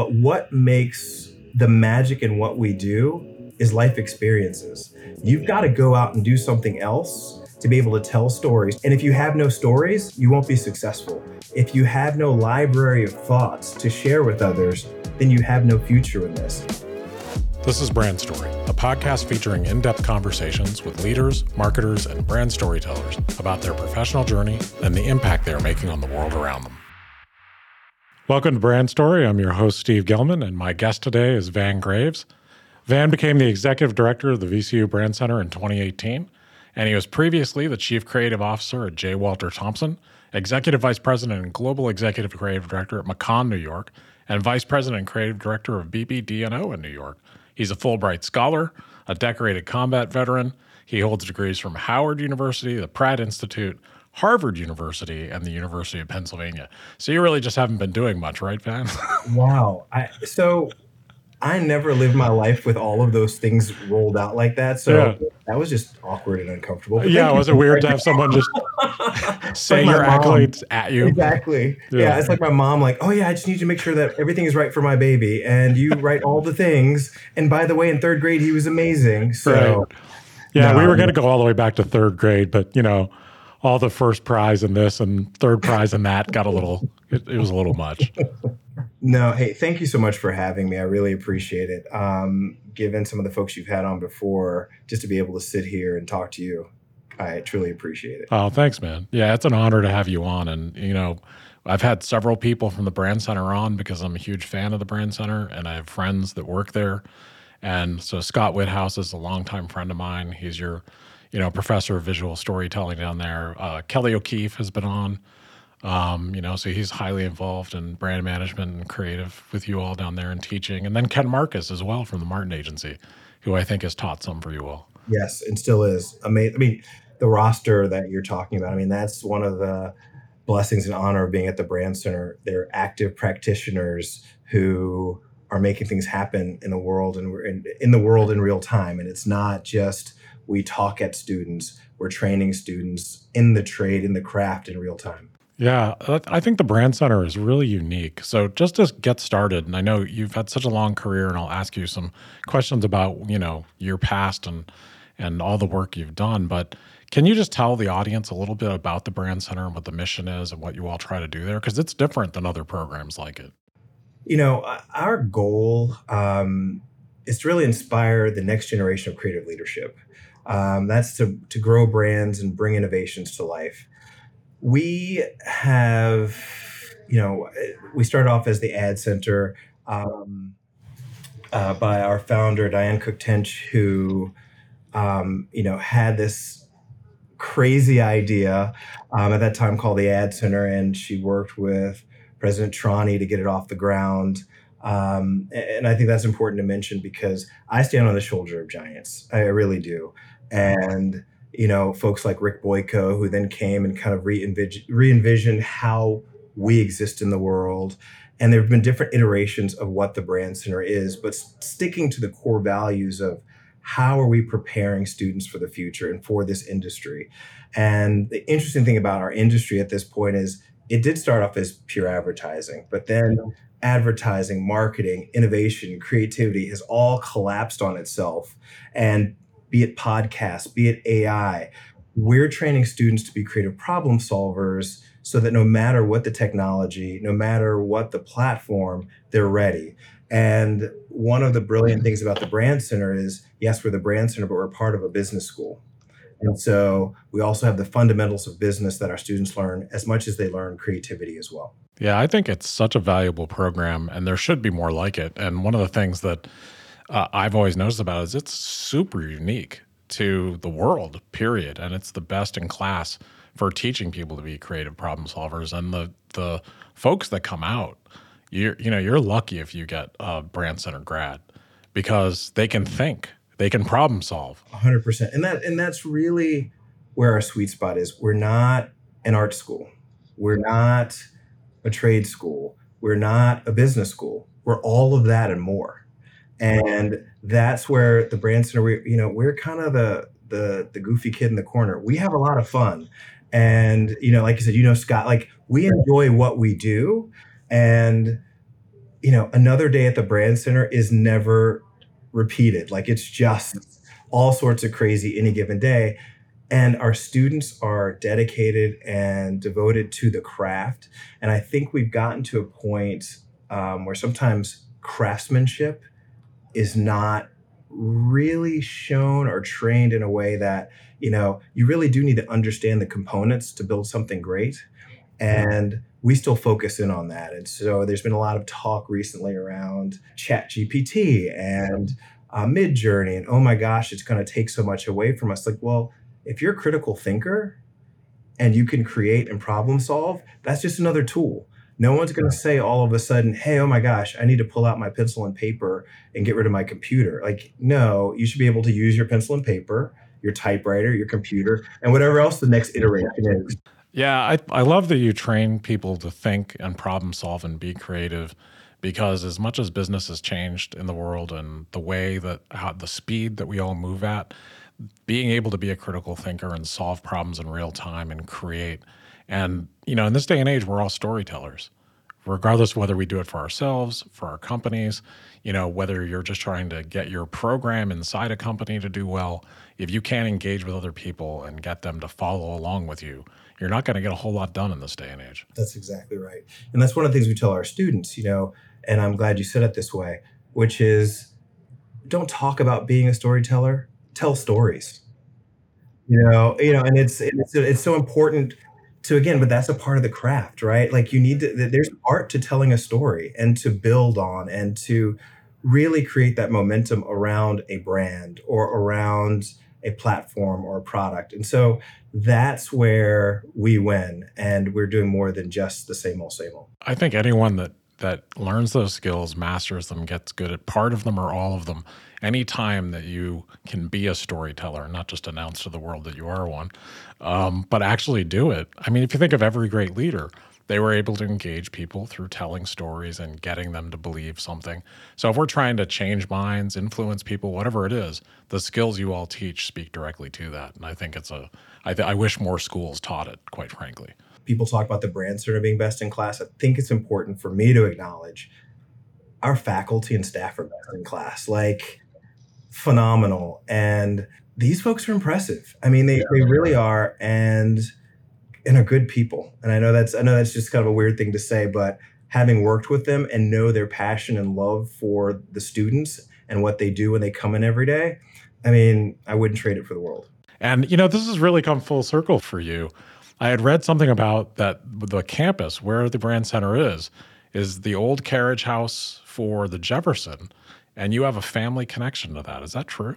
But what makes the magic in what we do is life experiences. You've got to go out and do something else to be able to tell stories. And if you have no stories, you won't be successful. If you have no library of thoughts to share with others, then you have no future in this. This is Brand Story, a podcast featuring in depth conversations with leaders, marketers, and brand storytellers about their professional journey and the impact they are making on the world around them. Welcome to Brand Story. I'm your host, Steve Gilman, and my guest today is Vann Graves. Vann became the executive director of the VCU Brandcenter in 2018 and he was previously the chief creative officer at J. Walter Thompson, executive vice president and global executive creative director at McCann, New York, and vice president and creative director of BBDO in New York. He's a Fulbright scholar, a decorated combat veteran. He holds degrees from Howard University, the Pratt Institute, Harvard University, and the University of Pennsylvania. So you really just haven't been doing much, right, Vann? wow. I, so I never lived my life with all of those things rolled out like that. So yeah. that was just awkward and uncomfortable. But yeah, was it weird to have someone just say like your mom. accolades at you? Exactly. Yeah. yeah. it's like my mom, like, oh yeah, I just need to make sure that everything is right for my baby, and you write all the things. And by the way, in third grade, he was amazing. So. Right. Yeah, no, we were going to go all the way back to third grade, but you know, all the first prize in this and third prize in that got a little. It, it was a little much. No, hey, thank you so much for having me. I really appreciate it. Um, given some of the folks you've had on before, just to be able to sit here and talk to you, I truly appreciate it. Oh, thanks, man. Yeah, it's an honor to have you on. And, you know, I've had several people from the Brandcenter on because I'm a huge fan of the Brandcenter and I have friends that work there. And so Scott Witthaus is a longtime friend of mine. He's your, you know, professor of visual storytelling down there. Uh, Kelly O'Keefe has been on. Um, you know, so he's highly involved in brand management and creative with you all down there and teaching. And then Ken Marcus as well from the Martin Agency, who I think has taught some for you all. Yes, and still is. Amazing. I mean, the roster that you're talking about, I mean, that's one of the blessings and honor of being at the Brandcenter. They're active practitioners who are making things happen in the world and we're in, in the world in real time. And it's not just we talk at students, we're training students in the trade, in the craft in real time. Yeah, I think the Brandcenter is really unique. So just to get started, and I know you've had such a long career, and I'll ask you some questions about you know your past and and all the work you've done. But can you just tell the audience a little bit about the Brandcenter and what the mission is and what you all try to do there? Because it's different than other programs like it. You know, our goal um, is to really inspire the next generation of creative leadership. Um, that's to to grow brands and bring innovations to life we have, you know, we started off as the ad center um, uh, by our founder, Diane Cook Tench, who, um, you know, had this crazy idea um, at that time called the ad center. And she worked with President Trani to get it off the ground. Um, and I think that's important to mention because I stand on the shoulder of giants. I really do. And you know, folks like Rick Boyko, who then came and kind of re-envisioned how we exist in the world. And there have been different iterations of what the brand center is, but sticking to the core values of how are we preparing students for the future and for this industry. And the interesting thing about our industry at this point is it did start off as pure advertising, but then advertising, marketing, innovation, creativity has all collapsed on itself. And be it podcasts, be it AI. We're training students to be creative problem solvers so that no matter what the technology, no matter what the platform, they're ready. And one of the brilliant things about the Brandcenter is yes, we're the Brandcenter, but we're part of a business school. And so we also have the fundamentals of business that our students learn as much as they learn creativity as well. Yeah, I think it's such a valuable program, and there should be more like it. And one of the things that uh, I've always noticed about is it's super unique to the world, period. And it's the best in class for teaching people to be creative problem solvers. And the the folks that come out, you you know, you're lucky if you get a brand center grad because they can think, they can problem solve. 100%. And that and that's really where our sweet spot is. We're not an art school. We're not a trade school. We're not a business school. We're all of that and more and that's where the brand center we, you know we're kind of the the the goofy kid in the corner we have a lot of fun and you know like you said you know scott like we enjoy what we do and you know, another day at the brand center is never repeated. Like it's just all sorts of crazy any given day. And our students are dedicated and devoted to the craft. And I think we've gotten to a point um, where sometimes craftsmanship is not really shown or trained in a way that you know you really do need to understand the components to build something great. And we still focus in on that. And so there's been a lot of talk recently around ChatGPT and uh, Midjourney and oh my gosh it's going to take so much away from us. Like well if you're a critical thinker and you can create and problem solve that's just another tool no one's going to say all of a sudden, hey, oh my gosh, I need to pull out my pencil and paper and get rid of my computer. Like, no, you should be able to use your pencil and paper, your typewriter, your computer, and whatever else the next iteration is. Yeah, I, I love that you train people to think and problem solve and be creative because as much as business has changed in the world and the way that how the speed that we all move at, being able to be a critical thinker and solve problems in real time and create and, you know, in this day and age, we're all storytellers, regardless whether we do it for ourselves, for our companies, you know, whether you're just trying to get your program inside a company to do well. If you can't engage with other people and get them to follow along with you, you're not going to get a whole lot done in this day and age. That's exactly right. And that's one of the things we tell our students, you know, and I'm glad you said it this way, which is don't talk about being a storyteller, tell stories. You know, you know, and it's it's it's so important to again but that's a part of the craft right? Like you need to there's art to telling a story and to build on and to really create that momentum around a brand or around a platform or a product. And so that's where we win and we're doing more than just the same old same old. I think anyone that that learns those skills masters them gets good at part of them or all of them anytime that you can be a storyteller, not just announce to the world that you are one, um, but actually do it. I mean, if you think of every great leader, they were able to engage people through telling stories and getting them to believe something. So if we're trying to change minds, influence people, whatever it is, the skills you all teach speak directly to that. And I think it's a, I, th- I wish more schools taught it, quite frankly. People talk about the brand center being best in class. I think it's important for me to acknowledge our faculty and staff are best in class. Like phenomenal. And these folks are impressive. I mean, they, yeah. they really are and and are good people. And I know that's I know that's just kind of a weird thing to say, but having worked with them and know their passion and love for the students and what they do when they come in every day, I mean, I wouldn't trade it for the world. And you know, this has really come full circle for you. I had read something about that the campus where the brand center is is the old carriage house for the Jefferson and you have a family connection to that. Is that true?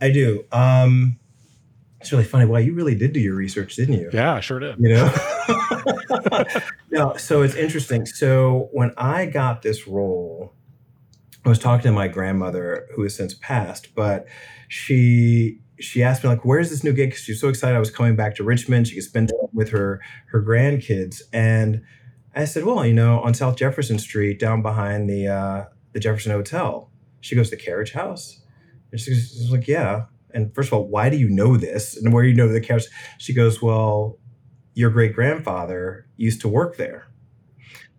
I do. Um, it's really funny. Well, you really did do your research, didn't you? Yeah, I sure did. You know? no, so it's interesting. So when I got this role, I was talking to my grandmother who has since passed, but she she asked me like, "Where's this new gig?" Because she was so excited I was coming back to Richmond. She could spend time with her her grandkids, and I said, "Well, you know, on South Jefferson Street, down behind the uh, the Jefferson Hotel." She goes, the carriage house? And she's like, yeah. And first of all, why do you know this? And where do you know the carriage? She goes, well, your great grandfather used to work there.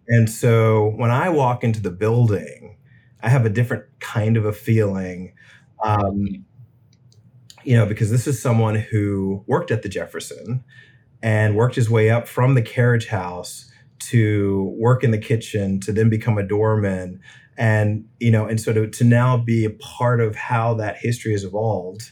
And so when I walk into the building, I have a different kind of a feeling. Um, you know, because this is someone who worked at the Jefferson and worked his way up from the carriage house to work in the kitchen to then become a doorman and you know and so to, to now be a part of how that history has evolved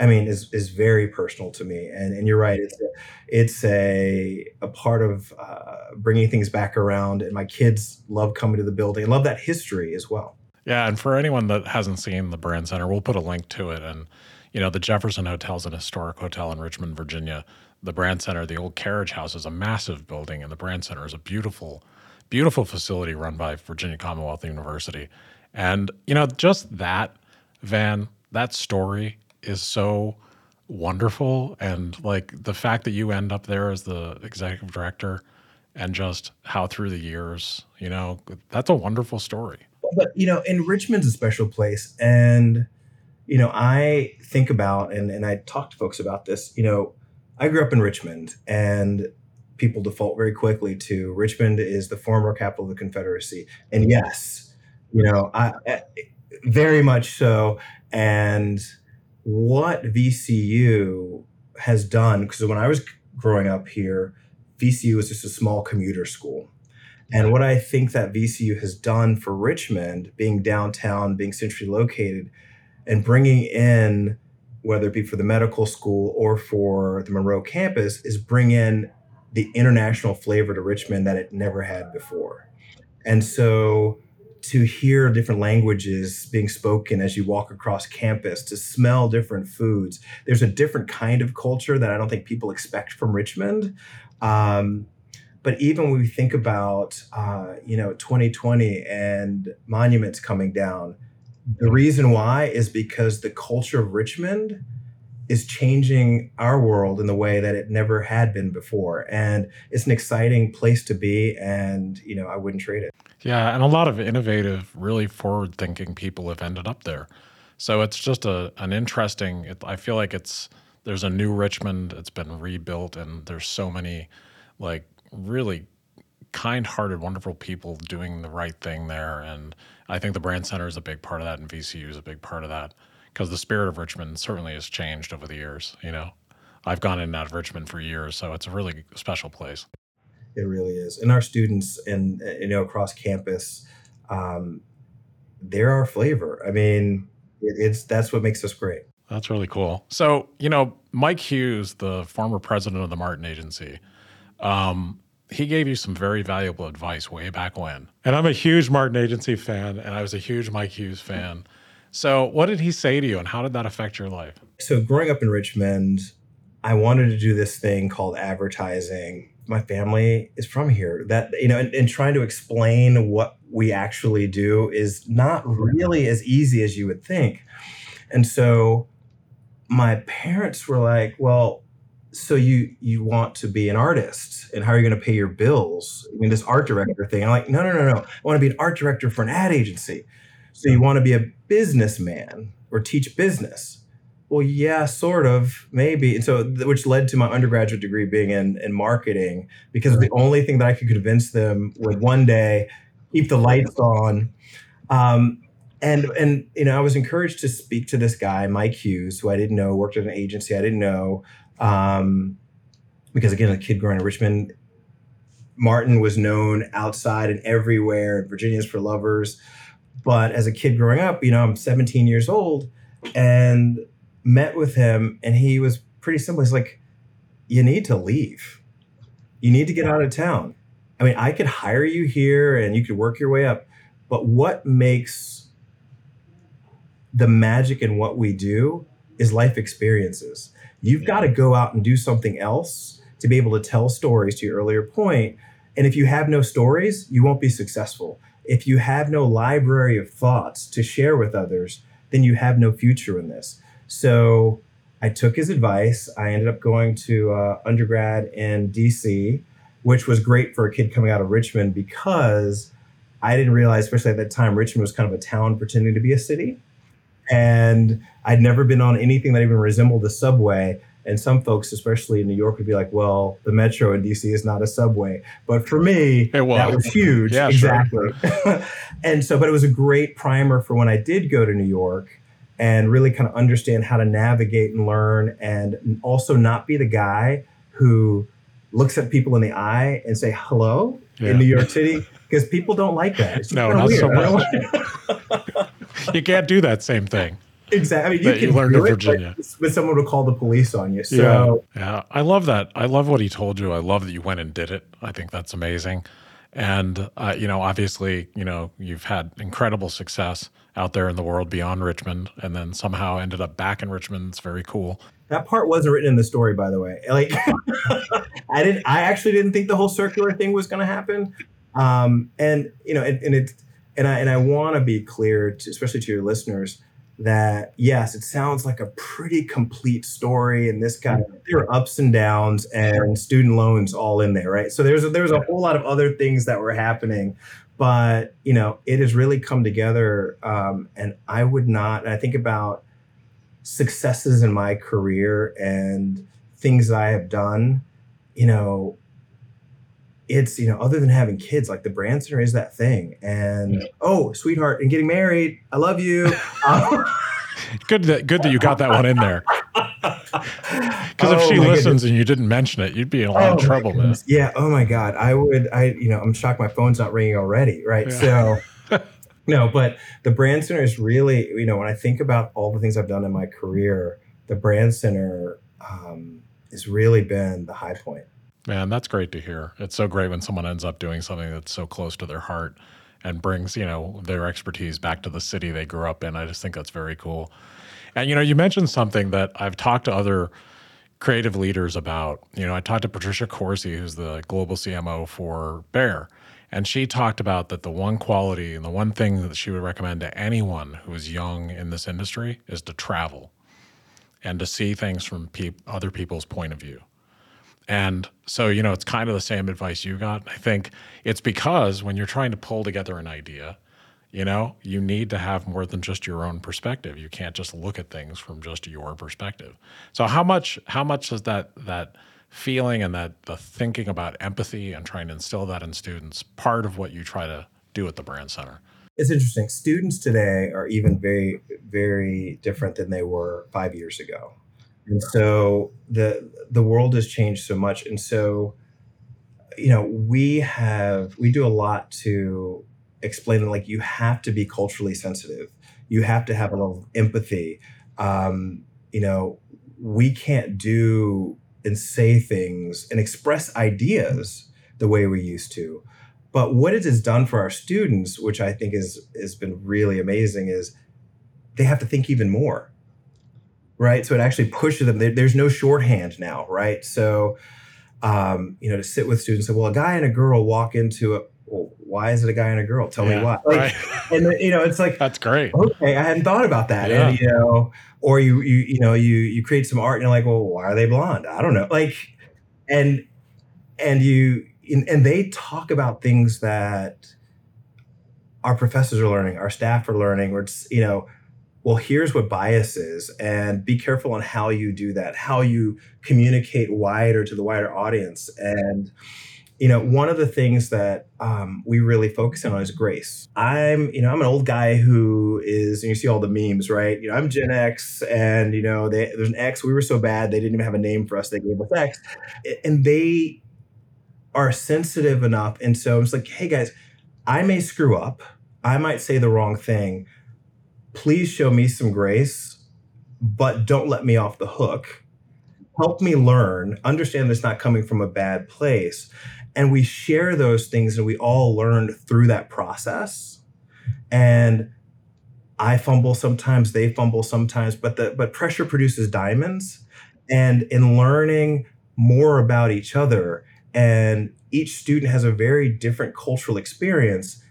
i mean is is very personal to me. And and you're right it's a, it's a a part of uh, bringing things back around. And my kids love coming to the building and love that history as well. Yeah and for anyone that hasn't seen the brand center we'll put a link to it. And you know the jefferson hotel is an historic hotel in richmond virginia. The brand center the old carriage house is a massive building and the brand center is a beautiful beautiful facility run by Virginia Commonwealth University. And, you know, just that, Vann, that story is so wonderful. And like the fact that you end up there as the executive director and just how through the years, you know, that's a wonderful story. But, you know, and Richmond's a special place. And, you know, I think about, and, and I talk to folks about this, you know, I grew up in Richmond and people default very quickly to Richmond is the former capital of the Confederacy. And yes, You know, I, I very much so. And what VCU has done, because when I was growing up here, VCU was just a small commuter school. And what I think that VCU has done for Richmond, being downtown, being centrally located, and bringing in, whether it be for the medical school or for the Monroe campus, is bring in the international flavor to Richmond that it never had before. And so to hear different languages being spoken as you walk across campus, to smell different foods, there's a different kind of culture that I don't think people expect from Richmond. Um, but even when we think about, uh, you know, 2020 and monuments coming down, the reason why is because the culture of Richmond is changing our world in the way that it never had been before. And it's an exciting place to be. And, you know, I wouldn't trade it. Yeah. And a lot of innovative, really forward thinking people have ended up there. So it's just a, an interesting, it, I feel like it's, there's a new Richmond, it's been rebuilt, and there's so many like really kind-hearted, wonderful people doing the right thing there. And I think the Brandcenter is a big part of that, and VCU is a big part of that because the spirit of Richmond certainly has changed over the years. You know, I've gone in and out of Richmond for years, so it's a really special place. It really is, and our students and you know across campus, um, they're our flavor. I mean, it's that's what makes us great. That's really cool. So, you know, Mike Hughes, the former president of the Martin Agency, um, he gave you some very valuable advice way back when. And I'm a huge Martin Agency fan, and I was a huge Mike Hughes fan. So, what did he say to you, and how did that affect your life? So, growing up in Richmond, I wanted to do this thing called advertising. My family is from here. That you know, and, and trying to explain what we actually do is not really as easy as you would think. And so, my parents were like, "Well, so you you want to be an artist and how are you going to pay your bills i mean this art director thing i'm like no no no no i want to be an art director for an ad agency so you want to be a businessman or teach business well yeah sort of maybe and so which led to my undergraduate degree being in in marketing because the only thing that i could convince them would one day keep the lights on um, and and you know i was encouraged to speak to this guy mike hughes who i didn't know worked at an agency i didn't know um, because again, a kid growing in Richmond, Martin was known outside and everywhere. Virginia's for lovers. But as a kid growing up, you know, I'm 17 years old and met with him, and he was pretty simple. He's like, You need to leave. You need to get out of town. I mean, I could hire you here and you could work your way up. But what makes the magic in what we do is life experiences. You've got to go out and do something else to be able to tell stories to your earlier point. And if you have no stories, you won't be successful. If you have no library of thoughts to share with others, then you have no future in this. So I took his advice. I ended up going to uh, undergrad in DC, which was great for a kid coming out of Richmond because I didn't realize, especially at that time, Richmond was kind of a town pretending to be a city and I'd never been on anything that even resembled a subway. And some folks, especially in New York, would be like, "Well, the metro in DC is not a subway," but for me, that was huge. yeah, exactly. Sure. and so, but it was a great primer for when I did go to New York and really kind of understand how to navigate and learn, and also not be the guy who looks at people in the eye and say hello yeah. in New York City because people don't like that. no, not weird. so much. you can't do that same thing. Exactly. I mean, you, can learn in Virginia, but, but someone will call the police on you. So yeah, yeah, I love that. I love what he told you. I love that you went and did it. I think that's amazing. And uh, you know, obviously, you know, you've had incredible success out there in the world beyond Richmond, and then somehow ended up back in Richmond. It's very cool. That part wasn't written in the story, by the way. Like, I didn't. I actually didn't think the whole circular thing was going to happen. Um, and you know, and, and it and I and I want to be clear, to, especially to your listeners, that yes, it sounds like a pretty complete story, and this guy there are ups and downs and student loans all in there, right? So there's a, there's a whole lot of other things that were happening, but you know, it has really come together. Um, and I would not. I think about successes in my career and things that I have done. You know, it's you know other than having kids like the brand center is that thing. And oh sweetheart and getting married i love you. Um, good that good that you got that one in there. Because if Oh she listens goodness. and you didn't mention it you'd be in a lot Oh of trouble man. yeah oh my god. I would i you know i'm shocked my phone's not ringing already right? Yeah. so no but the brand center is really you know when i think about all the things i've done in my career the brand center um, has really been the high point Man, that's great to hear. It's so great when someone ends up doing something that's so close to their heart and brings, you know, their expertise back to the city they grew up in. I just think that's very cool. And you know, you mentioned something that I've talked to other creative leaders about. You know, I talked to Patricia Corsi, who's the global CMO for Bayer, and she talked about that the one quality and the one thing that she would recommend to anyone who is young in this industry is to travel and to see things from peop other people's point of view. And so, you know, it's kind of the same advice you got. I think it's because when you're trying to pull together an idea, you know, you need to have more than just your own perspective. You can't just look at things from just your perspective. So how much how much is that that feeling and that the thinking about empathy and trying to instill that in students part of what you try to do at the brand center? it's interesting students today are even very very different than they were five years ago and so the the world has changed so much. And so you know we have we do a lot to explain like you have to be culturally sensitive. You have to have a little empathy. Um, you know we can't do and say things and express ideas the way we used to. But what it has done for our students, which I think is has been really amazing, is they have to think even more, right? So it actually pushes them. There, there's no shorthand now, right? So, um, you know, to sit with students and say, well, a guy and a girl walk into a. Well, why is it a guy and a girl? Tell Yeah, me why. Like, right. And you know, it's like That's great. okay, I hadn't thought about that. Yeah. And you know, or you you you know, you you create some art and you're like, well, why are they blonde? I don't know. Like, and and you and, and they talk about things that our professors are learning, our staff are learning, or it's, you know, well, here's what bias is, and be careful on how you do that, how you communicate wider to the wider audience. And, you know, one of the things that um, we really focus on is grace. I'm, you know, I'm an old guy who is, and you see all the memes, right? You know, I'm Gen X, and you know, they, there's an X. We were so bad they didn't even have a name for us. They gave us X, and they are sensitive enough. And so it's like, hey guys, I may screw up. I might say the wrong thing. Please show me some grace, but don't let me off the hook. Help me learn, understand it's not coming from a bad place. And we share those things and we all learned through that process. And I fumble sometimes, they fumble sometimes, but the but pressure produces diamonds. And in learning more about each other, and each student has a very different cultural experience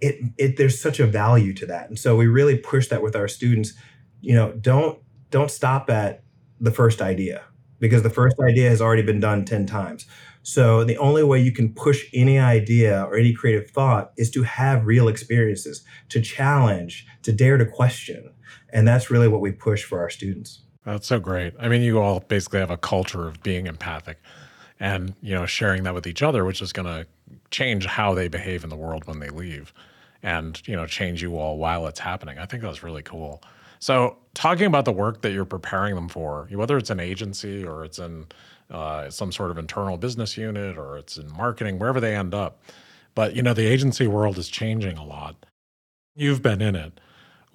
it, it there's such a value to that. And so we really push that with our students. You know don't don't stop at the first idea because the first idea has already been done 10 times. So the only way you can push any idea or any creative thought is to have real experiences to challenge to dare to question. And that's really what we push for our students. That's so great. I mean, you all basically have a culture of being empathic and, you know, sharing that with each other, which is going to change how they behave in the world when they leave and, you know, change you all while it's happening. I think that's really cool. So, talking about the work that you're preparing them for, whether it's an agency or it's in uh, some sort of internal business unit or it's in marketing, wherever they end up, but, you know, the agency world is changing a lot. You've been in it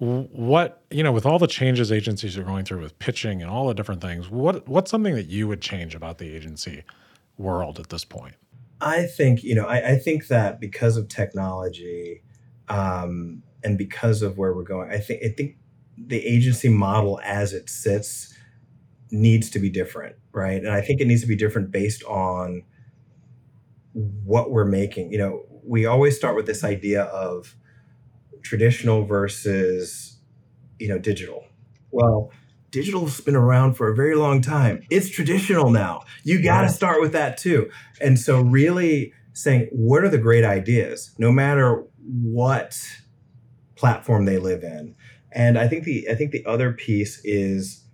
what you know with all the changes agencies are going through with pitching and all the different things what what's something that you would change about the agency world at this point I think you know I, I think that because of technology um, and because of where we're going, I think I think the agency model as it sits needs to be different, right? And I think it needs to be different based on what we're making. You know, we always start with this idea of traditional versus you know digital. Well, digital's been around for a very long time. It's traditional now. You got to Yeah. start with that too. And so, really saying, what are the great ideas, no matter what platform they live in? And I think the I think the other piece is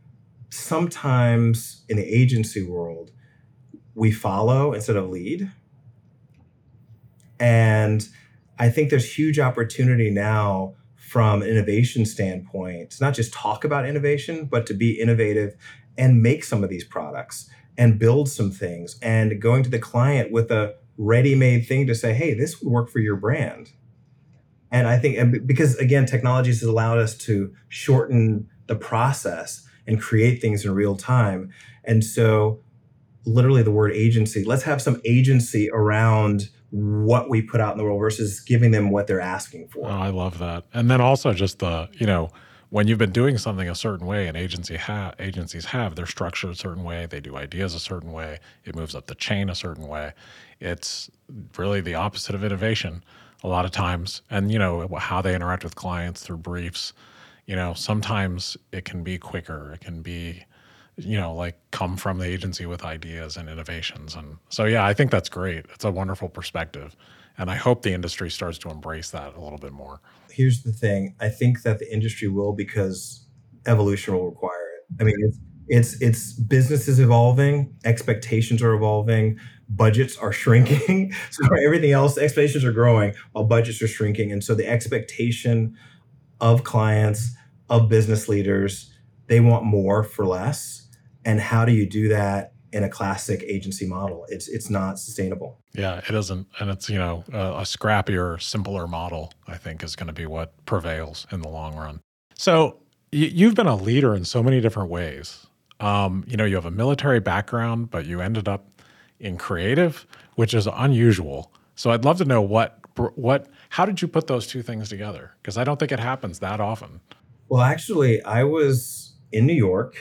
sometimes in the agency world, we follow instead of lead. And I think there's huge opportunity now from an innovation standpoint to not just talk about innovation, but to be innovative and make some of these products and build some things and going to the client with a ready-made thing to say, hey, this would work for your brand. And I think because again, technology has allowed us to shorten the process and create things in real time. And so literally the word agency, let's have some agency around what we put out in the world versus giving them what they're asking for. Oh, I love that. And then also just the, you know, when you've been doing something a certain way and agency ha- agencies have they're structured a certain way they do ideas a certain way it moves up the chain a certain way it's really the opposite of innovation a lot of times and you know how they interact with clients through briefs you know sometimes it can be quicker it can be you know like come from the agency with ideas and innovations and so yeah i think that's great it's a wonderful perspective and i hope the industry starts to embrace that a little bit more here's the thing i think that the industry will because evolution will require it i mean it's it's, it's business is evolving expectations are evolving budgets are shrinking. so everything else, expectations are growing while budgets are shrinking. And so the expectation of clients, of business leaders, they want more for less. And how do you do that in a classic agency model? It's it's not sustainable. Yeah, it isn't, and it's you know a, a scrappier, simpler model. I think is going to be what prevails in the long run. So y- you've been a leader in so many different ways. Um, you know, you have a military background, but you ended up in creative, which is unusual. So I'd love to know what what how did you put those two things together? Because I don't think it happens that often. Well, actually, I was in New York,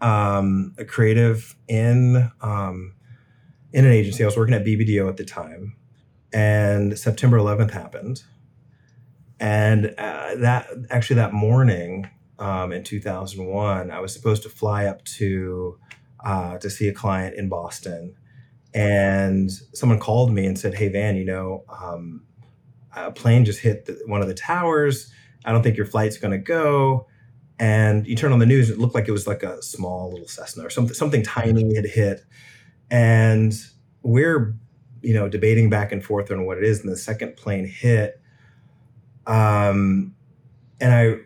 um, a creative in um, in an agency. I was working at BBDO at the time, and September 11th happened, and uh, that actually that morning um, in 2001, I was supposed to fly up to uh, to see a client in Boston. And someone called me and said, Hey, Vann, you know, um, a plane just hit the, one of the towers. I don't think your flight's going to go. And you turn on the news, it looked like it was like a small little Cessna or something, something tiny had hit. And we're, you know, debating back and forth on what it is. And the second plane hit. Um, and I,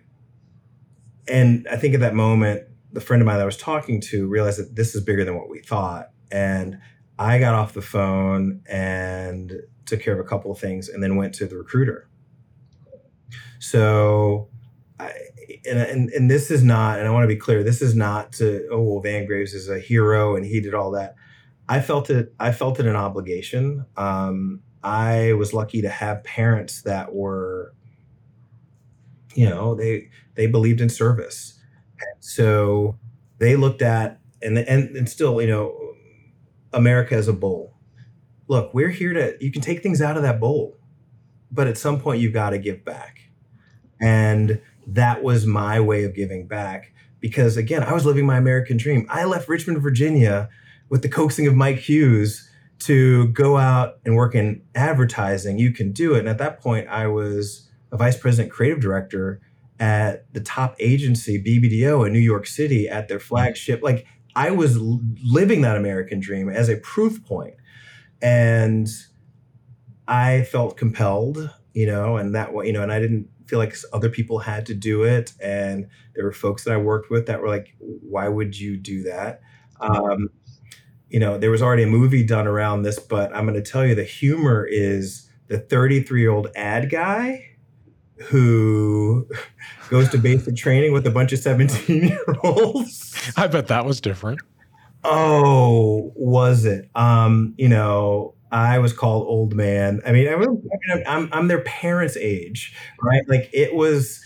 and I think at that moment, the friend of mine that I was talking to realized that this is bigger than what we thought. And I got off the phone and took care of a couple of things and then went to the recruiter. So, I, and, and, and this is not, and I want to be clear, this is not to, oh, well, Vann Graves is a hero and he did all that. I felt it, I felt it an obligation. Um, I was lucky to have parents that were, you know, they, they believed in service and so they looked at and and and still, you know, America as a bowl. Look, we're here to you can take things out of that bowl, but at some point you've got to give back. And that was my way of giving back because again, I was living my American dream. I left Richmond, Virginia with the coaxing of Mike Hughes to go out and work in advertising. You can do it. And at that point, I was a vice president creative director at the top agency, BBDO in New York City at their flagship. Like I was living that American dream as a proof point. And I felt compelled, you know, and that you know, and I didn't feel like other people had to do it. And there were folks that I worked with that were like, why would you do that? Um, you know, there was already a movie done around this, but I'm going to tell you the humor is the 33 year old ad guy who goes to basic training with a bunch of 17 year olds. I bet that was different. Oh, was it? Um, you know, I was called old man. I mean, I I'm, I'm their parents' age, right? Like it was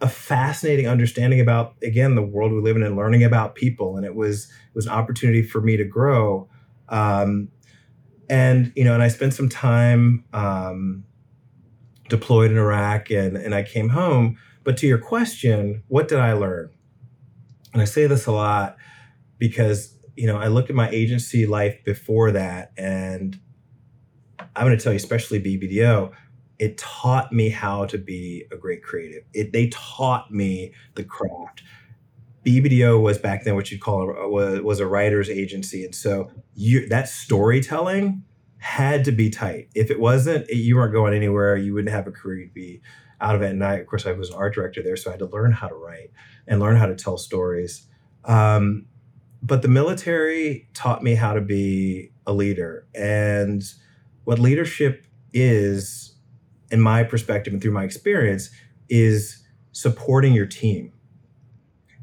a fascinating understanding about again the world we live in and learning about people, and it was it was an opportunity for me to grow. Um, and you know, and I spent some time um, deployed in Iraq and, and I came home. But to your question, what did I learn? And I say this a lot because, you know, I look at my agency life before that and I'm going to tell you, especially BBDO, it taught me how to be a great creative. It, they taught me the craft. BBDO was back then what you'd call a, was, was a writer's agency. And so you, that storytelling had to be tight. If it wasn't, you weren't going anywhere. You wouldn't have a career. You'd be out of it. And I, of course, I was an art director there, so I had to learn how to write and learn how to tell stories. Um, but the military taught me how to be a leader. And what leadership is, in my perspective and through my experience, is supporting your team.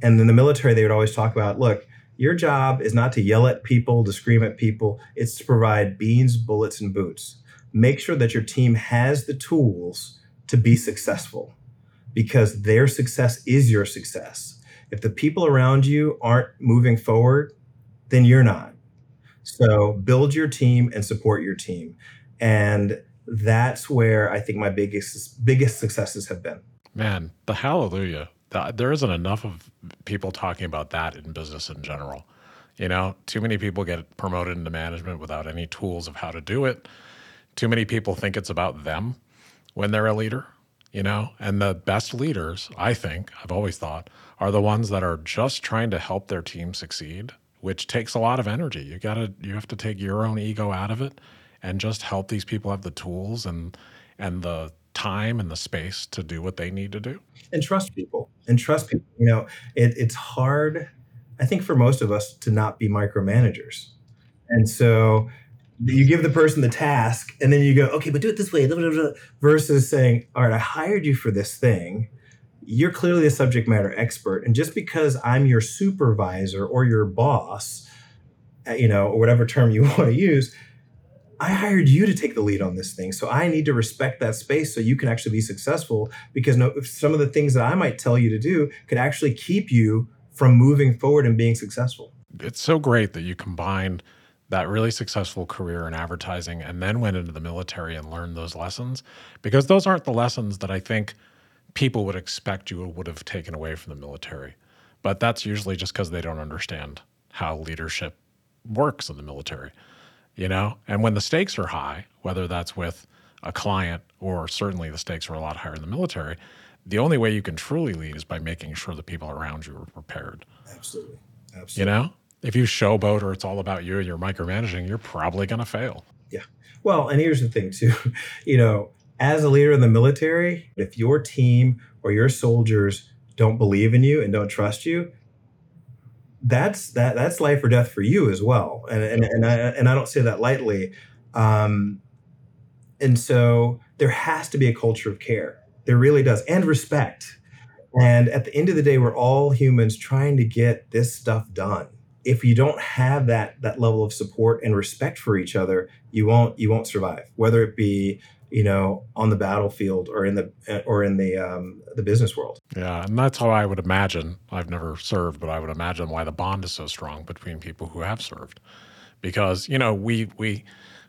And in the military, they would always talk about look, your job is not to yell at people, to scream at people, it's to provide beans, bullets, and boots. Make sure that your team has the tools to be successful because their success is your success. If the people around you aren't moving forward, then you're not. So build your team and support your team. And that's where I think my biggest biggest successes have been. Man, the hallelujah. There isn't enough of people talking about that in business in general. You know, too many people get promoted into management without any tools of how to do it. Too many people think it's about them when they're a leader, you know? And the best leaders, I think, I've always thought, are the ones that are just trying to help their team succeed, which takes a lot of energy. You got to you have to take your own ego out of it and just help these people have the tools and and the time and the space to do what they need to do. And trust people. And trust people. You know, it, it's hard, I think, for most of us to not be micromanagers. And so you give the person the task and then you go, okay, but do it this way, versus saying, all right, I hired you for this thing. You're clearly a subject matter expert. And just because I'm your supervisor or your boss, uh, you know, or whatever term you want to use, I hired you to take the lead on this thing. So I need to respect that space so you can actually be successful because no, some of the things that I might tell you to do could actually keep you from moving forward and being successful. It's so great that you combined that really successful career in advertising and then went into the military and learned those lessons because those aren't the lessons that I think people would expect you would have taken away from the military. But that's usually just because they don't understand how leadership works in the military, you know? And when the stakes are high, whether that's with a client or certainly the stakes are a lot higher in the military, the only way you can truly lead is by making sure the people around you are prepared. Absolutely. Absolutely. You know? if you showboat or it's all about you and you're micromanaging, you're probably going to fail. Yeah. Well, and here's the thing too, you know, as a leader in the military, if your team or your soldiers don't believe in you and don't trust you, that's that that's life or death for you as well. And and and I and I don't say that lightly. Um, and so there has to be a culture of care. There really does, and respect. And at the end of the day, we're all humans trying to get this stuff done if you don't have that that level of support and respect for each other, you won't you won't survive. Whether it be you know on the battlefield or in the or in the um, the business world. Yeah, and that's how I would imagine. I've never served, but I would imagine why the bond is so strong between people who have served, because you know we we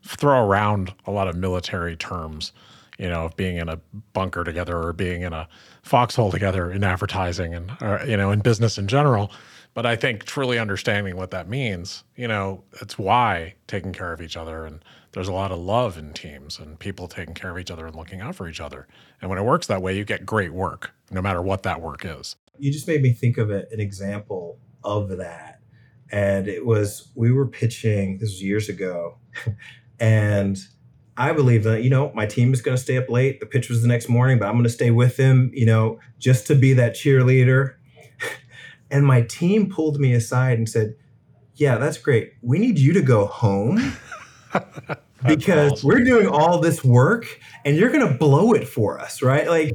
throw around a lot of military terms, you know, of being in a bunker together or being in a foxhole together in advertising and or, you know in business in general but I think truly understanding what that means, you know, it's why taking care of each other and there's a lot of love in teams and people taking care of each other and looking out for each other. And when it works that way, you get great work, no matter what that work is. You just made me think of an example of that. And it was, we were pitching, this was years ago. and I believe that, you know, my team is going to stay up late. The pitch was the next morning, but I'm going to stay with them, you know, just to be that cheerleader and my team pulled me aside and said, Yeah, that's great. We need you to go home because awesome. we're doing all this work and you're going to blow it for us, right? Like,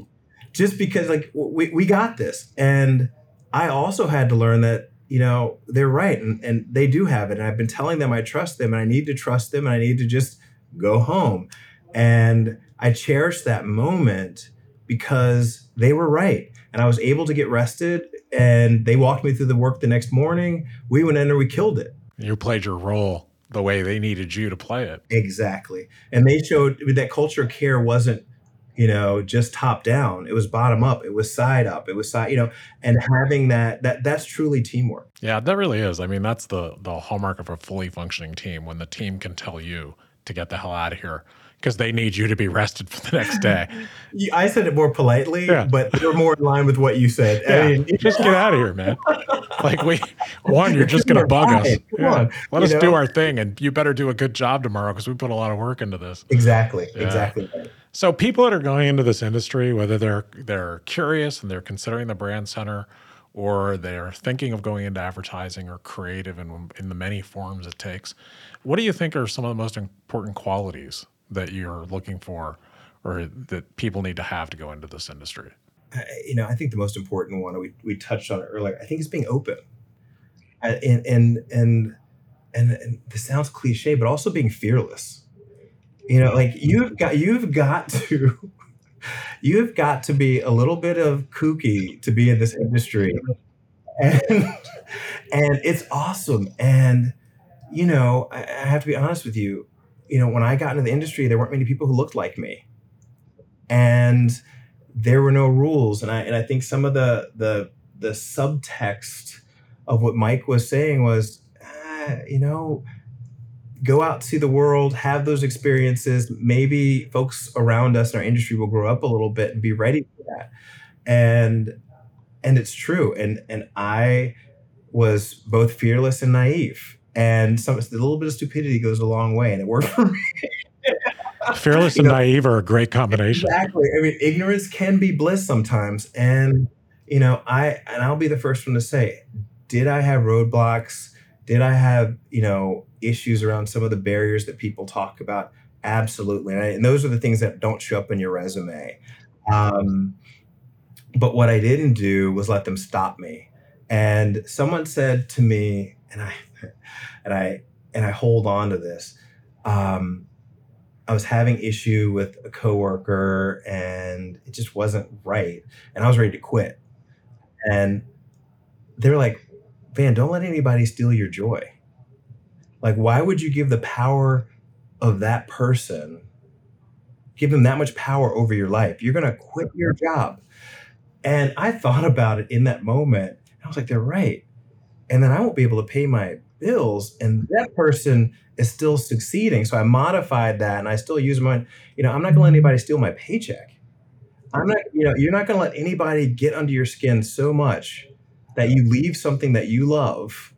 just because, like, we, we got this. And I also had to learn that, you know, they're right and, and they do have it. And I've been telling them I trust them and I need to trust them and I need to just go home. And I cherish that moment because they were right. And I was able to get rested and they walked me through the work the next morning. We went in and we killed it. You played your role the way they needed you to play it. Exactly. And they showed that culture care wasn't, you know, just top down. It was bottom up. It was side up. It was side, you know, and having that that that's truly teamwork. Yeah, that really is. I mean, that's the the hallmark of a fully functioning team when the team can tell you to get the hell out of here. Because they need you to be rested for the next day. I said it more politely, yeah. but you're more in line with what you said. Yeah. I mean, just get out of here, man. Like we, one, you're just going to bug us. Yeah. Let you us know? do our thing, and you better do a good job tomorrow because we put a lot of work into this. Exactly. Exactly. So people that are going into this industry, whether they're they're curious and they're considering the brand center, or they're thinking of going into advertising or creative in, in the many forms it takes, what do you think are some of the most important qualities that you're looking for or that people need to have to go into this industry? you know, I think the most important one we, we touched on it earlier. I think is being open, and and and and, and this sounds cliche, but also being fearless. You know, like you've got you've got to you've got to be a little bit of kooky to be in this industry, and and it's awesome. And you know, I, I have to be honest with you you know, when I got into the industry, there weren't many people who looked like me, and there were no rules. And I and I think some of the the the subtext of what Mike was saying was, ah, you know, go out see the world, have those experiences. Maybe folks around us in our industry will grow up a little bit and be ready for that. And and it's true. And and I was both fearless and naive and some a little bit of stupidity goes a long way, and it worked for me. Fearless and know, naive are a great combination. Exactly. I mean, ignorance can be bliss sometimes, and you know, I and I'll be the first one to say, did I have roadblocks? Did I have you know issues around some of the barriers that people talk about? Absolutely, and, I, and those are the things that don't show up in your resume. Um, but what I didn't do was let them stop me. And someone said to me, and I and I and I hold on to this. Um, I was having issue with a coworker, and it just wasn't right, and I was ready to quit. And they're like, "Vann, don't let anybody steal your joy. Like, why would you give the power of that person?" Give them that much power over your life. You're going to quit your job. And I thought about it in that moment. I was like, they're right. And then I won't be able to pay my bills and that person is still succeeding. So I modified that and I still use my, you know, I'm not gonna let mm-hmm. anybody steal my paycheck. I'm not, you know, you're not gonna let anybody get under your skin so much that you leave something that you love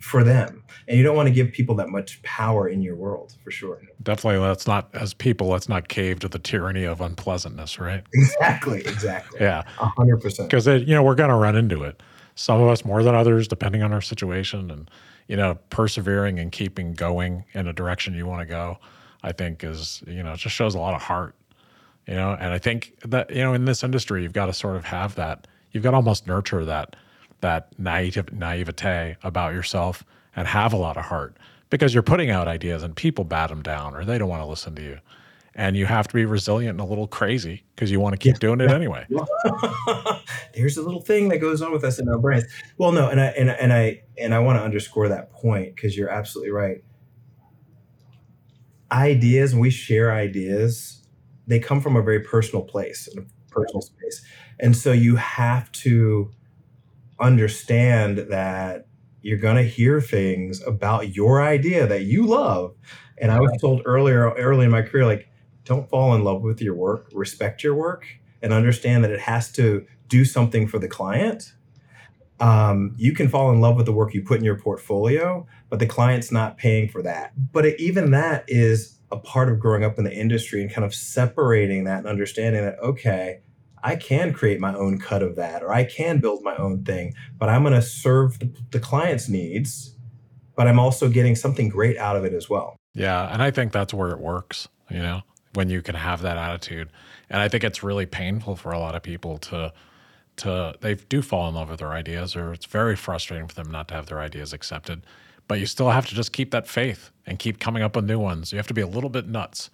for them. And you don't want to give people that much power in your world for sure. Definitely. Let's not, as people, let's not cave to the tyranny of unpleasantness, right? Exactly. Exactly. yeah. 100%. Because, uh, you know, we're going to run into it some of us more than others, depending on our situation. And, you know, persevering and keeping going in a direction you want to go, I think is, you know, just shows a lot of heart, you know. And I think that, you know, in this industry, you've got to sort of have that, you've got to almost nurture that, that naive, naivete about yourself and have a lot of heart because you're putting out ideas and people bat them down or they don't want to listen to you and you have to be resilient and a little crazy because you want to keep yeah, doing it anyway. There's a little thing that goes on with us in our brains. Well, no, and I and, and I and I want to underscore that point because you're absolutely right. Ideas, when we share ideas, they come from a very personal place, a personal space, and so you have to understand that you're going to hear things about your idea that you love. And I was told earlier, early in my career, like don't fall in love with your work, respect your work, and understand that it has to do something for the client. Um, you can fall in love with the work you put in your portfolio, but the client's not paying for that. But it, even that is a part of growing up in the industry and kind of separating that and understanding that, okay, I can create my own cut of that or I can build my own thing, but I'm going to serve the, the client's needs, but I'm also getting something great out of it as well. Yeah. And I think that's where it works, you know? When you can have that attitude. And I think it's really painful for a lot of people to to they do fall in love with their ideas or it's very frustrating for them not to have their ideas accepted. But you still have to just keep that faith and keep coming up with new ones. You have to be a little bit nuts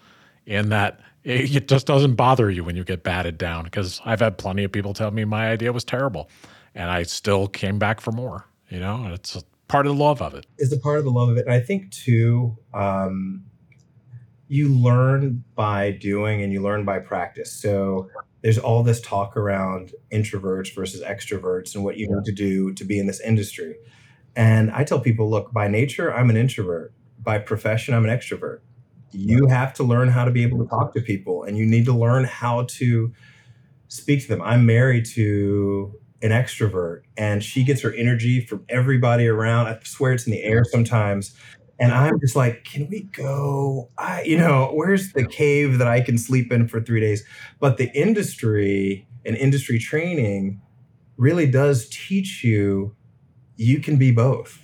in that it just doesn't bother you when you get batted down because I've had plenty of people tell me my idea was terrible and I still came back for more, you know, and it's part of the love of it. It's a part of the love of it. And I think too, um, you learn by doing and you learn by practice. So there's all this talk around introverts versus extroverts and what you need to do to be in this industry. And I tell people, look, by nature, I'm an introvert. By profession, I'm an extrovert. you have to learn how to be able to talk to people and you need to learn how to speak to them. I'm married to an extrovert and she gets her energy from everybody around. I swear it's in the air sometimes. And I'm just like, can we go? I, you know, where's the cave that I can sleep in for three days? But the industry and industry training really does teach you you can be both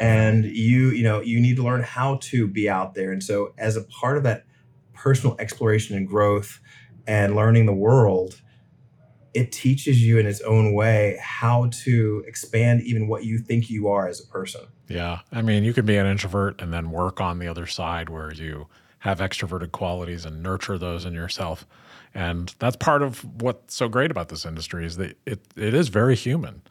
and you you know you need to learn how to be out there and so as a part of that personal exploration and growth and learning the world it teaches you in its own way how to expand even what you think you are as a person yeah. I mean you can be an introvert and then work on the other side where you have extroverted qualities and nurture those in yourself. And that's part of what's so great about this industry is that it, it is very human.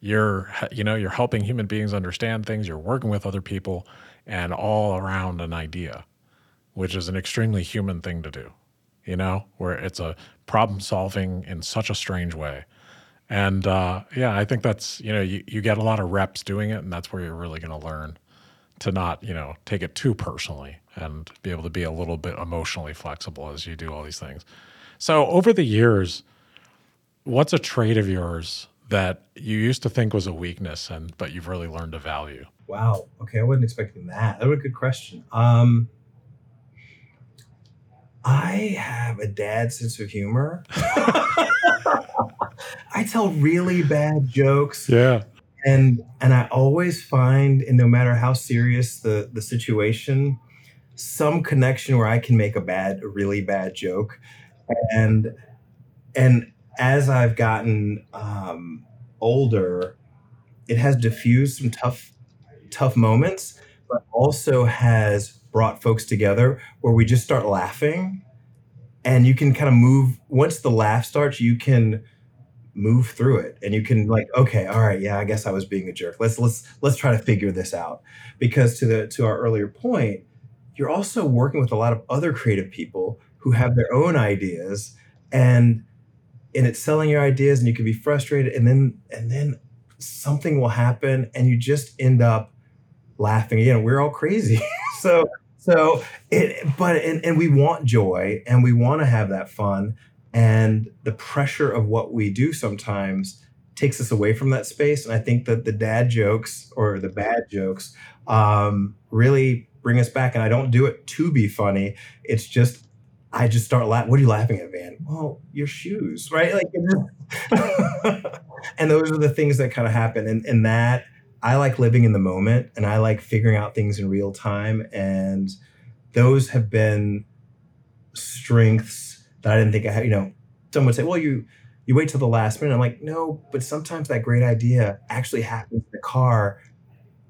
You're you know you're helping human beings understand things you're working with other people and all around an idea which is an extremely human thing to do you know where it's a problem solving in such a strange way and uh, yeah i think that's you know you, you get a lot of reps doing it and that's where you're really going to learn to not you know take it too personally and be able to be a little bit emotionally flexible as you do all these things so over the years what's a trait of yours that you used to think was a weakness and but you've really learned to value? Wow. Okay, I wasn't expecting that. That was a good question. Um I have a dad sense of humor. I tell really bad jokes. Yeah. And and I always find and no matter how serious the the situation, some connection where I can make a bad a really bad joke. And and as I've gotten um, older, it has diffused some tough, tough moments, but also has brought folks together where we just start laughing, and you can kind of move. Once the laugh starts, you can move through it, and you can like, okay, all right, yeah, I guess I was being a jerk. Let's let's let's try to figure this out. Because to the to our earlier point, you're also working with a lot of other creative people who have their own ideas and and it's selling your ideas and you can be frustrated and then and then something will happen and you just end up laughing know we're all crazy so so it but and, and we want joy and we want to have that fun and the pressure of what we do sometimes takes us away from that space and i think that the dad jokes or the bad jokes um, really bring us back and i don't do it to be funny it's just I just start laughing. What are you laughing at, Vann? Well, your shoes, right? Like, and those are the things that kind of happen. And, and that I like living in the moment and I like figuring out things in real time. And those have been strengths that I didn't think I had. You know, someone would say, well, you, you wait till the last minute. I'm like, no, but sometimes that great idea actually happens in the car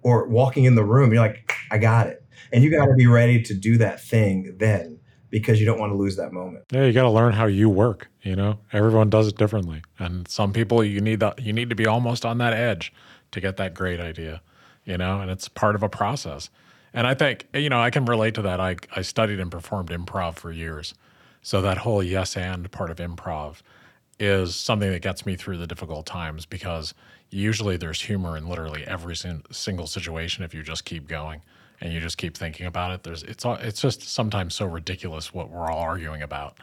or walking in the room. You're like, I got it. And you got to be ready to do that thing then because you don't want to lose that moment. Yeah, you got to learn how you work. You know, everyone does it differently, and some people you need that you need to be almost on that edge to get that great idea. You know, and it's part of a process. And I think you know I can relate to that. I I studied and performed improv for years, so that whole yes and part of improv is something that gets me through the difficult times because usually there's humor in literally every single situation if you just keep going and you just keep thinking about it. There's it's it's just sometimes so ridiculous what we're all arguing about.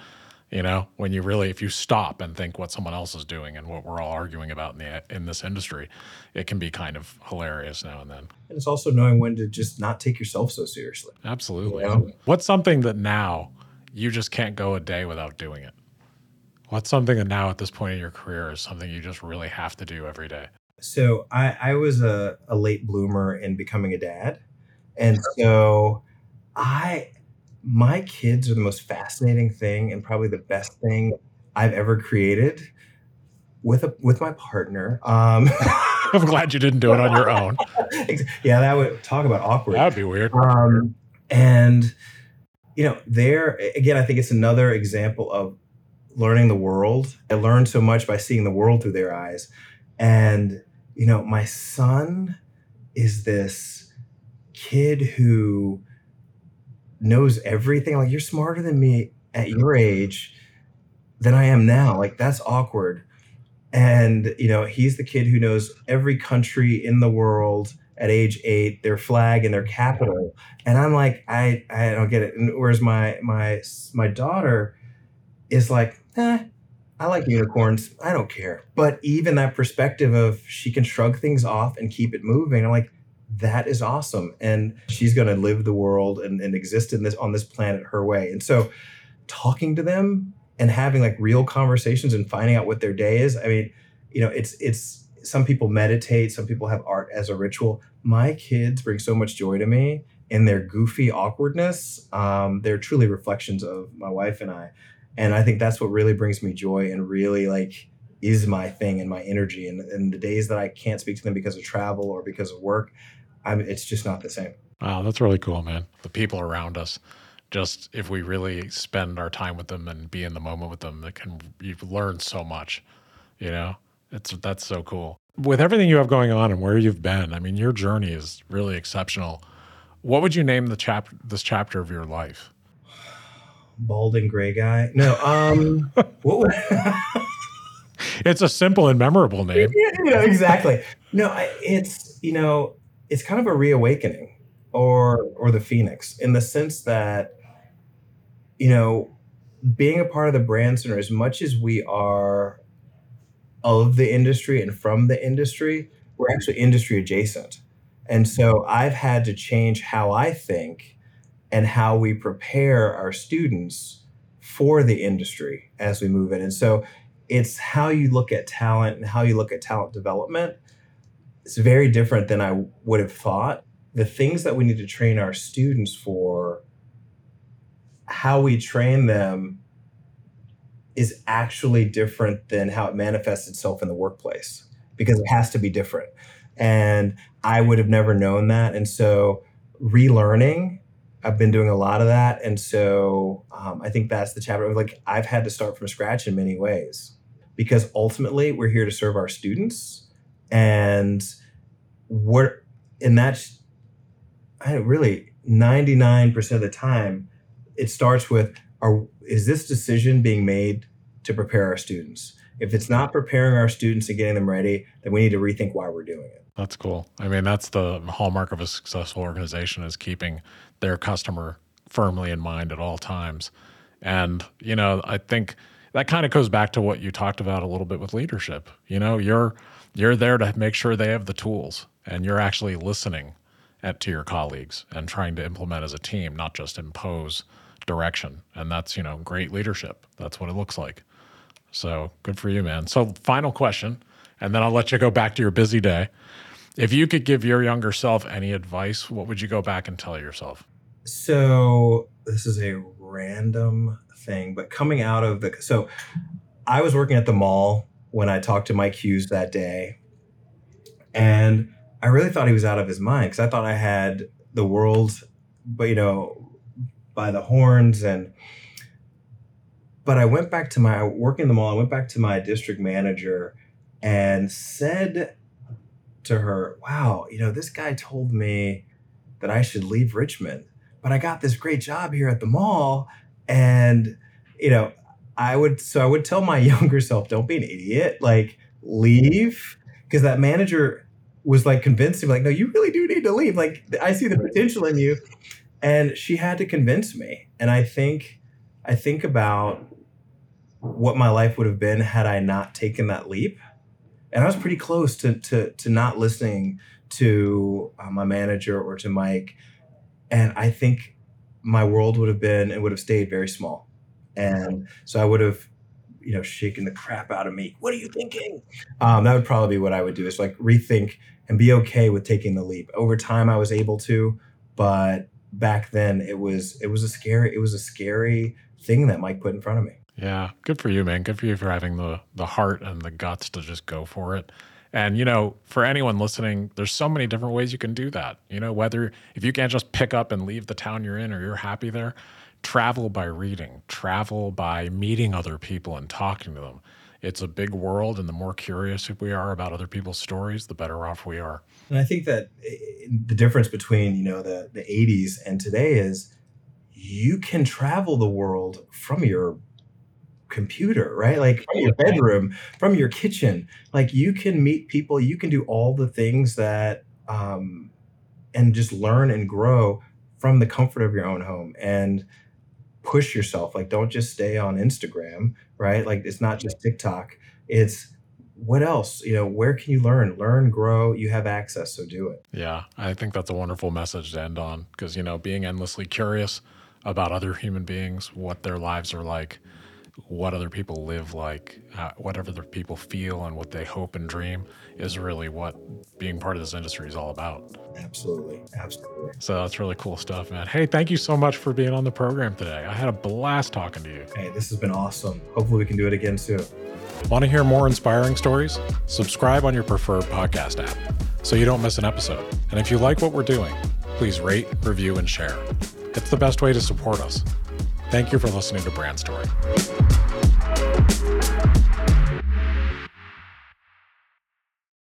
You know, when you really if you stop and think what someone else is doing and what we're all arguing about in the in this industry, it can be kind of hilarious now and then. And it's also knowing when to just not take yourself so seriously. Absolutely. You know? What's something that now you just can't go a day without doing it? What's something that now at this point in your career is something you just really have to do every day? So I, I was a, a late bloomer in becoming a dad. And so I my kids are the most fascinating thing and probably the best thing I've ever created with a with my partner. Um, I'm glad you didn't do it on your own. yeah, that would talk about awkward. That would be weird. Um, and you know, there again, I think it's another example of learning the world. I learned so much by seeing the world through their eyes. And you know, my son is this kid who knows everything. Like you're smarter than me at your age than I am now. Like that's awkward. And you know, he's the kid who knows every country in the world at age eight, their flag and their capital, and I'm like, I I don't get it. And whereas my my my daughter is like, eh, I like unicorns. I don't care. But even that perspective of she can shrug things off and keep it moving, I'm like, that is awesome. And she's going to live the world and, and exist in this on this planet her way. And so talking to them and having like real conversations and finding out what their day is. I mean, you know, it's it's some people meditate, some people have art as a ritual. My kids bring so much joy to me in their goofy awkwardness. Um, they're truly reflections of my wife and I. And I think that's what really brings me joy and really like is my thing and my energy. And, and the days that I can't speak to them because of travel or because of work, I'm, it's just not the same. Wow, that's really cool, man. The people around us, just if we really spend our time with them and be in the moment with them, it can you learn so much. You know, it's that's so cool. With everything you have going on and where you've been, I mean, your journey is really exceptional. What would you name the chap this chapter of your life? Bald and gray guy. No, um, what would it's a simple and memorable name. yeah, exactly. No, it's you know, it's kind of a reawakening or or the phoenix in the sense that you know, being a part of the Brandcenter as much as we are of the industry and from the industry, we're actually industry adjacent. And so I've had to change how I think and how we prepare our students for the industry as we move in. And so it's how you look at talent and how you look at talent development. It's very different than I would have thought. The things that we need to train our students for, how we train them is actually different than how it manifests itself in the workplace because it has to be different. And I would have never known that. And so relearning, I've been doing a lot of that. And so um, I think that's the chapter. Like I've had to start from scratch in many ways because ultimately we're here to serve our students. And we're, and that's I really 99% of the time, it starts with are is this decision being made to prepare our students? If it's not preparing our students and getting them ready, then we need to rethink why we're doing it. That's cool. I mean, that's the hallmark of a successful organization is keeping their customer firmly in mind at all times. And, you know, I think that kind of goes back to what you talked about a little bit with leadership. You know, you're you're there to make sure they have the tools and you're actually listening at, to your colleagues and trying to implement as a team, not just impose direction. And that's, you know, great leadership. That's what it looks like. So good for you, man. So, final question, and then I'll let you go back to your busy day. If you could give your younger self any advice, what would you go back and tell yourself? So, this is a random thing, but coming out of the so I was working at the mall when I talked to Mike Hughes that day. And I really thought he was out of his mind because I thought I had the world, but you know, by the horns and but I went back to my work in the mall, I went back to my district manager and said to her, Wow, you know, this guy told me that I should leave Richmond, but I got this great job here at the mall. And, you know, I would, so I would tell my younger self, don't be an idiot, like leave. Because that manager was like convincing me, like, no, you really do need to leave. Like, I see the potential in you and she had to convince me. And i think i think about what my life would have been had i not taken that leap. And i was pretty close to to to not listening to uh, my manager or to mike. And i think my world would have been it would have stayed very small. And so i would have you know shaken the crap out of me. What are you thinking? Um, that would probably be what i would do is like rethink and be okay with taking the leap. Over time i was able to but back then it was it was a scary it was a scary thing that Mike put in front of me. Yeah, good for you, man. Good for you for having the the heart and the guts to just go for it. And you know, for anyone listening, there's so many different ways you can do that. You know, whether if you can't just pick up and leave the town you're in or you're happy there, travel by reading, travel by meeting other people and talking to them. It's a big world, and the more curious we are about other people's stories, the better off we are. And I think that eh, the difference between you know the the 80s and today is you can travel the world from your computer, right? Like from your bedroom, from your kitchen. Like you can meet people, you can do all the things that um, and just learn and grow from the comfort of your own home and push yourself. Like, don't just stay on Instagram, right? Like, it's not just TikTok. It's what else? You know, where can you learn? Learn, grow. You have access, so do it. Yeah, I think that's a wonderful message to end on because, you know, being endlessly curious about other human beings, what their lives are like, what other people live like, uh, what other people feel, and what they hope and dream is really what being part of this industry is all about. Absolutely. Absolutely. So that's really cool stuff, man. Hey, thank you so much for being on the program today. I had a blast talking to you. Hey, this has been awesome. Hopefully, we can do it again soon. Want to hear more inspiring stories? Subscribe on your preferred podcast app so you don't miss an episode. And if you like what we're doing, please rate, review, and share. It's the best way to support us. Thank you for listening to Brand Story.